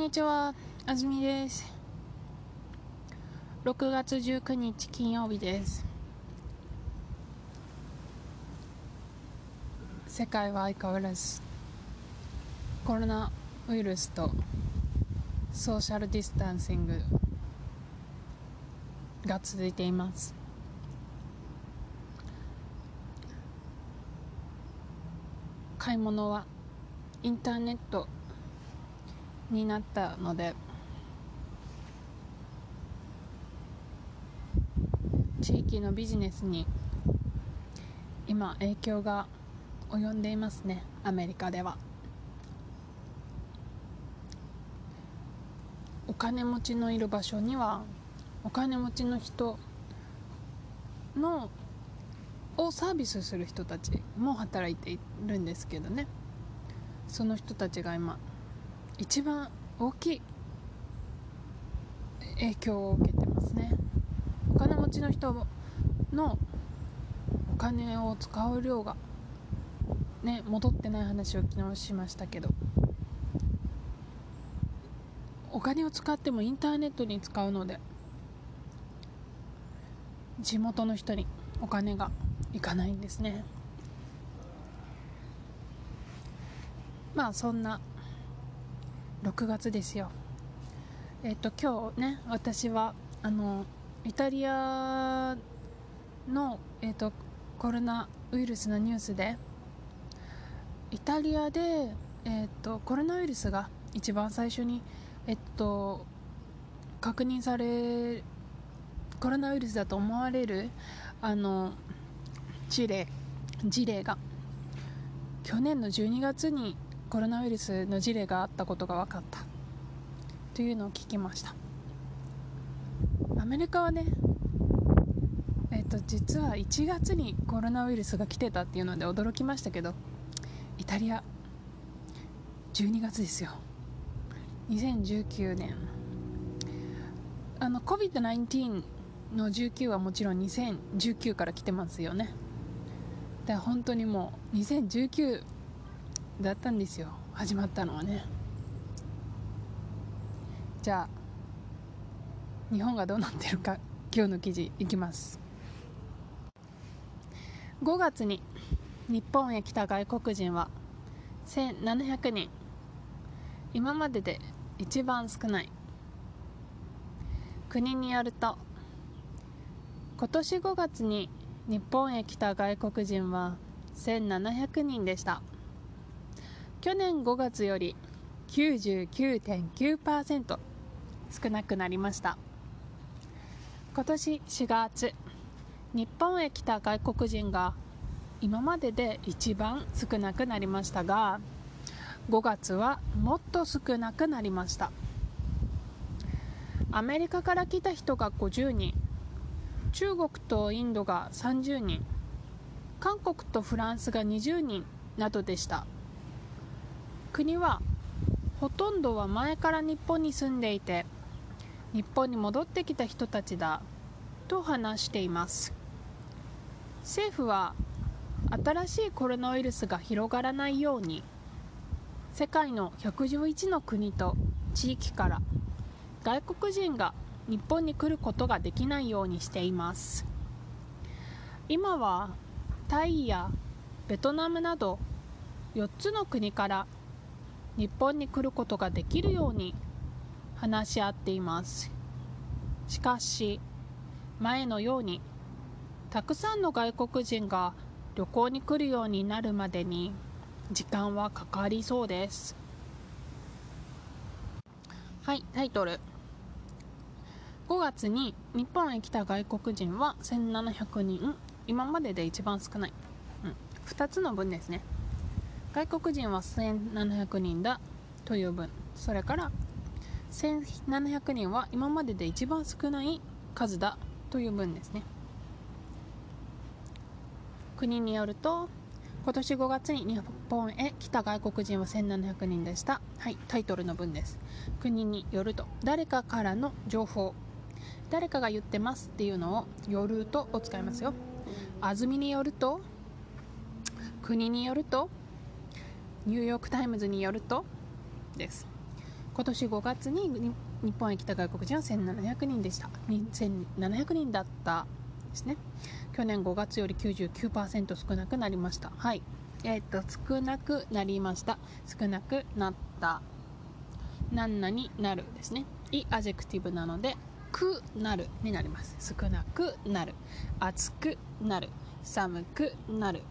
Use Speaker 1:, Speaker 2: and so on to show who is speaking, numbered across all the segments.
Speaker 1: にちは、あずみです。6月19日金曜日です。世界は相変わらずコロナウイルスとソーシャルディスタンシングが続いています。買い物はインターネットになったので地域のビジネスに今影響が及んでいますねアメリカでは。お金持ちのいる場所にはお金持ちの人のをサービスする人たちも働いているんですけどね。その人たちが今一番大きい影響を受けてますね。お金持ちの人のお金を使う量がね戻ってない話を昨日しましたけど。お金を使ってもインターネットに使うので地元の人にお金がいかないんですね。まあそんな6月ですよ。えっ、と今日ね私はあのイタリアの、えっとコロナウイルスのニュースでイタリアで、えっとコロナウイルスが一番最初に、えっと確認されコロナウイルスだと思われるあの事例事例が去年の12月にコロナウイルスの事例があったことが分かった。というのを聞きました。アメリカはねえっ、と実は1月にコロナウイルスが来てたっていうので驚きましたけどイタリア12月ですよ。2019年。あの COVID-19 の19はもちろん2019から来てますよね。で本当にもう2019だったんですよ。始まったのはね。じゃあ日本がどうなってるか 今日の記事いきます。5月に日本へ来た外国人は1700人。今までで一番少ない。国によると今年5月に日本へ来た外国人は1700人でした。去年5月より99.9%少なくなりました。今年4月日本へ来た外国人が今までで一番少なくなりましたが5月はもっと少なくなりました。アメリカから来た人が50人中国とインドが30人韓国とフランスが20人などでした。国はほとんどは前から日本に住んでいて日本に戻ってきた人たちだと話しています。政府は新しいコロナウイルスが広がらないように世界の111の国と地域から外国人が日本に来ることができないようにしています。今はタイやベトナムなど4つの国から日本に来ることができるように話し合っています。しかし前のようにたくさんの外国人が旅行に来るようになるまでに時間はかかりそうです。はいタイトル。5月に日本へ来た外国人は1700人。今までで一番少ない、うん、2つの分ですね。外国人は1700人だという分それから1700人は今までで一番少ない数だという分ですね。国によると今年5月に日本へ来た外国人は1700人でした。はいタイトルの文です。国によると誰かからの情報。誰かが言ってますっていうのを「よると」を使いますよ。安住によると国によるとニューヨーク・タイムズによるとです。今年5月に日本へ来た外国人は1700人でした。1700人だったですね。去年5月より99%少なくなりました。はい。えっ、ー、と少なくなりました。少なくなった。何々になるですね。い adjective なのでくなるになります。少なくなる。暑くなる。寒くなる。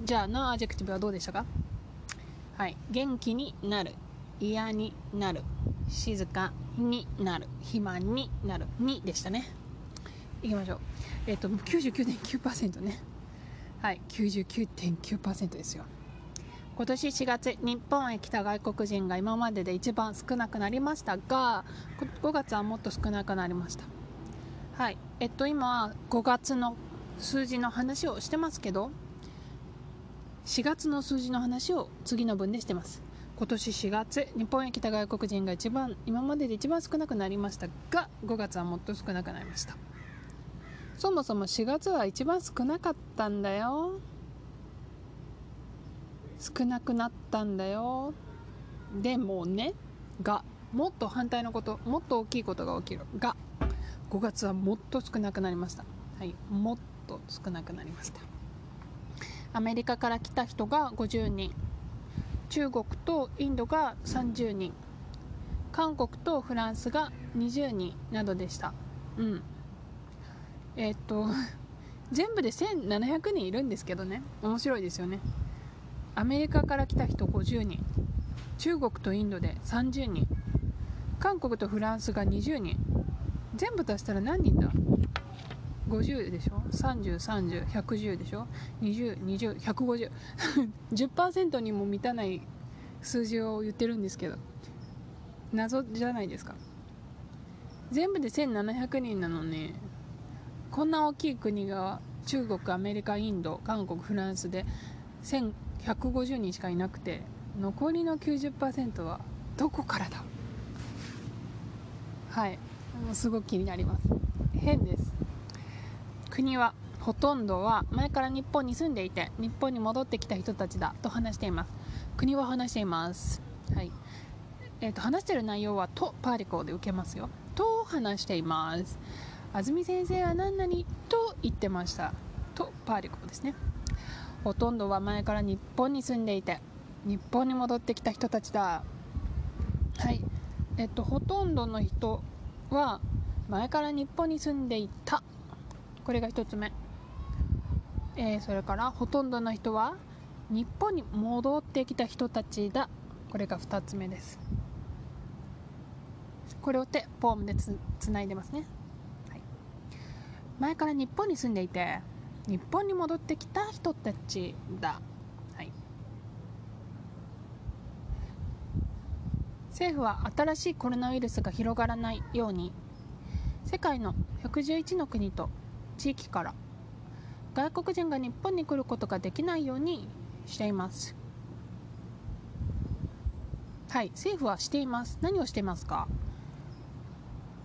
Speaker 1: じゃあな adjective はどうでしたか？はい。元気になる。嫌になる。静かになる。暇になる。にでしたね。いきましょう。えっ、ー、と99.9%ね。はい。99.9%ですよ。今年4月日本へ来た外国人が今までで一番少なくなりましたが5月はもっと少なくなりました。はい。えっと今5月の数字の話をしてますけど4月の数字の話を次の分でしてます。今年4月日本へ来た外国人が一番今までで一番少なくなりましたが5月はもっと少なくなりました。そもそも4月は一番少なかったんだよ。少なくなったんだよ。でもねがもっと反対のこともっと大きいことが起きる。が5月はもっと少なくなりました。はいもっと少なくなりました。アメリカから来た人が50人。中国とインドが30人。韓国とフランスが20人などでした。うん。えー、っと 全部で1700人いるんですけどね。面白いですよね。アメリカから来た人50人。中国とインドで30人。韓国とフランスが20人。全部足したら何人だ？50でしょ？3030110でしょ？2020150 10% にも満たない数字を言ってるんですけど。謎じゃないですか。全部で1700人なのにこんな大きい国が中国アメリカインド韓国フランスで1150人しかいなくて残りの90%はどこからだ？はい。すごく気になります。変です。国はほとんどは前から日本に住んでいて日本に戻ってきた人たちだと話しています。国は話しています。はい。えーと、話している内容は「と」パーリコで受けますよ。と話しています。安住先生は何々と言ってました。とパーリコですね。ほとんどは前から日本に住んでいて日本に戻ってきた人たちだ。はい。えっとほとんどの人は前から日本に住んでいた。これが1つ目、えー、それからほとんどの人は日本に戻ってきた人たちだ。これが2つ目です。これを手ポームでつつないでますね、はい、前から日本に住んでいて日本に戻ってきた人たちだ、はい、政府は新しいコロナウイルスが広がらないように世界の111の国と地域から。外国人が日本に来ることができないようにしています。はい政府はしています。何をしていますか？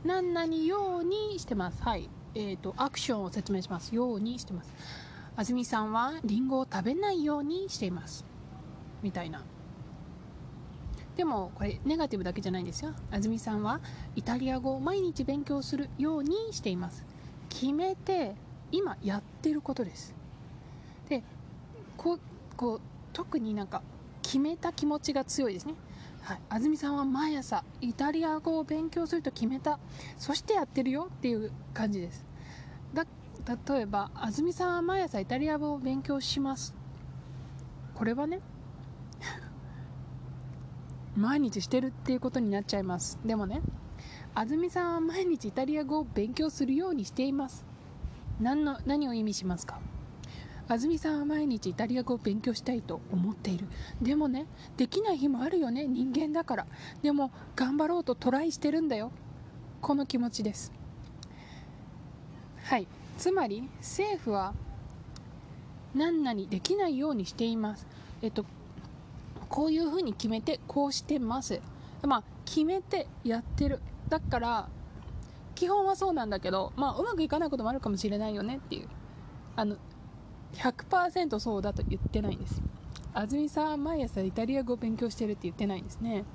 Speaker 1: 何々ようにしてます。はいえーと、アクションを説明します。ようにしてます。安住さんはリンゴを食べないようにしています。みたいな。でもこれネガティブだけじゃないんですよ。安住さんはイタリア語を毎日勉強するようにしています。決めて今やってることです。でこうこう特になんか決めた気持ちが強いですね。はい、安住さんは毎朝イタリア語を勉強すると決めた。そしてやってるよっていう感じです。だ例えば安住さんは毎朝イタリア語を勉強します。これはね 毎日してるっていうことになっちゃいます。でもね安住さんは毎日イタリア語を勉強するようにしています。何の何を意味しますか？安住さんは毎日イタリア語を勉強したいと思っている。でもねできない日もあるよね人間だから。でも頑張ろうとトライしてるんだよ。この気持ちです。はい。つまり政府は何々できないようにしています。えっとこういうふうに決めてこうしてます。まあ決めてやってる。だから基本はそうなんだけどまあうまくいかないこともあるかもしれないよねっていう。あの100%そうだと言ってないんです。安住さんは毎朝イタリア語を勉強してるって言ってないんですね。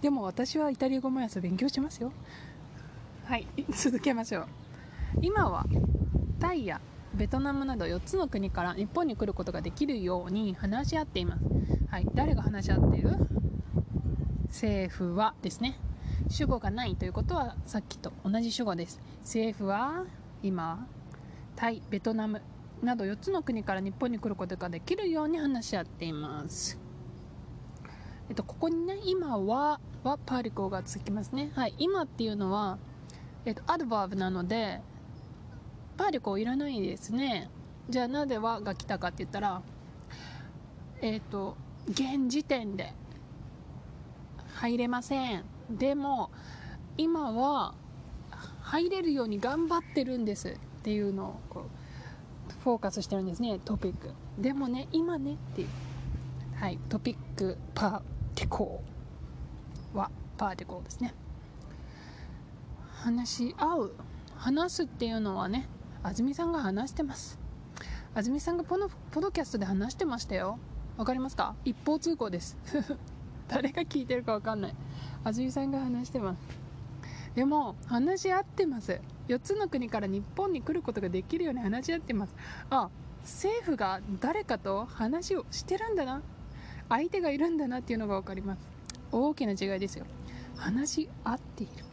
Speaker 1: でも私はイタリア語毎朝勉強してますよ。はい。続けましょう。今はタイやベトナムなど4つの国から日本に来ることができるように話し合っています。はい。誰が話し合っている？政府はですね主語がないということはさっきと同じ主語です。政府は今タイベトナムなど4つの国から日本に来ることができるように話し合っています。えっとここにね今ははパーリコがつきますね。はい今っていうのはえっとアドバーブなのでパーリコいらないですね。じゃあなぜはが来たかって言ったらえっと現時点で入れません。でも今は入れるように頑張ってるんですっていうのをこうフォーカスしてるんですねトピック。でもね今ねっていう。はいトピックパーティコー。はパーティコーですね。話し合う。話すっていうのはね安住さんが話してます。安住さんがこのポドキャストで話してましたよ。わかりますか？一方通行です。誰が聞いてるかわかんない。安住さんが話してます。でも話し合ってます。4つの国から日本に来ることができるように話し合ってます。あ政府が誰かと話をしてるんだな。相手がいるんだなっていうのが分かります。大きな違いですよ。話し合っている。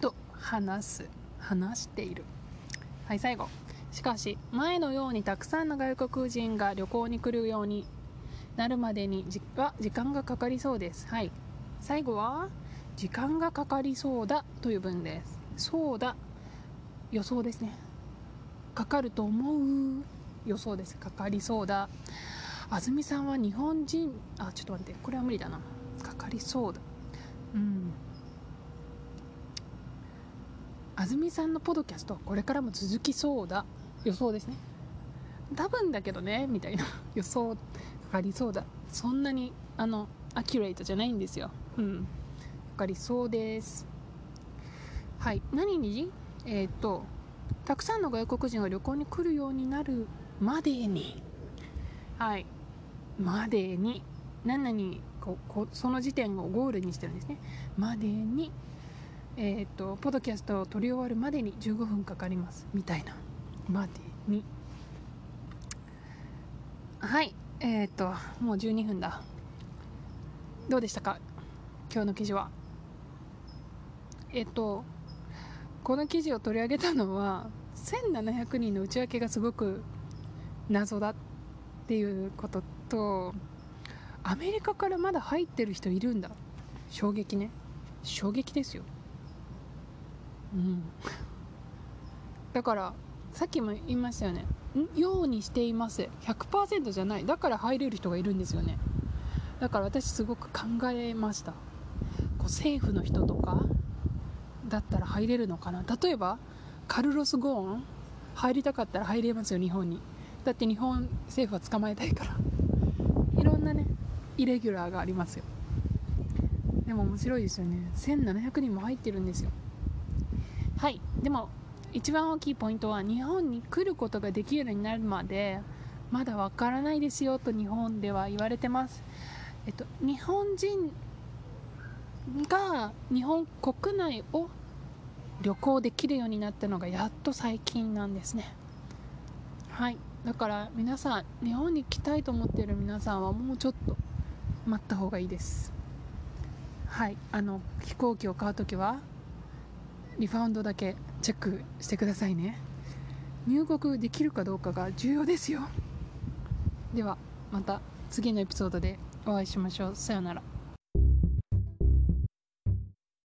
Speaker 1: と話す。話している。はい最後。しかし前のようにたくさんの外国人が旅行に来るようになるまでに時間がかかりそうです。はい。最後は時間がかかりそうだという文です。そうだ。予想ですね。かかると思う予想です。かかりそうだ。安住さんは日本人あちょっと待って。これは無理だな。かかりそうだ。うん。安住さんのポドキャストこれからも続きそうだ。予想ですね。多分だけどねみたいな。予想。かりそうだ。そんなにあのアキュレートじゃないんですよ。うん。かかりそうです。はい。何に？えっ、とたくさんの外国人が旅行に来るようになるまでに。はい。までに。何々ここその時点をゴールにしてるんですね。までにえっ、とポドキャストを撮り終わるまでに15分かかります。みたいな。までに。はい。えっ、ともう12分だ。どうでしたか？今日の記事は。えっ、とこの記事を取り上げたのは1700人の内訳がすごく謎だっていうこととアメリカからまだ入ってる人いるんだ。衝撃ね。衝撃ですよ。うん。だからさっきも言いましたよね。ようにしています。100%じゃない。だから入れる人がいるんですよね。だから私すごく考えました。こう政府の人とかだったら入れるのかな。例えばカルロス・ゴーン入りたかったら入れますよ日本に。だって日本政府は捕まえたいから。いろんなねイレギュラーがありますよ。でも面白いですよね。1700人も入ってるんですよ。はい。でも一番大きいポイントは日本に来ることができるようになるまでまだわからないですよと日本では言われてます。えっと日本人が日本国内を旅行できるようになったのがやっと最近なんですね。はい。だから皆さん日本に来たいと思っている皆さんはもうちょっと待った方がいいです。はい。あの飛行機を買う時はリファウンドだけチェックしてくださいね。入国できるかどうかが重要ですよ。ではまた次のエピソードでお会いしましょう。さようなら。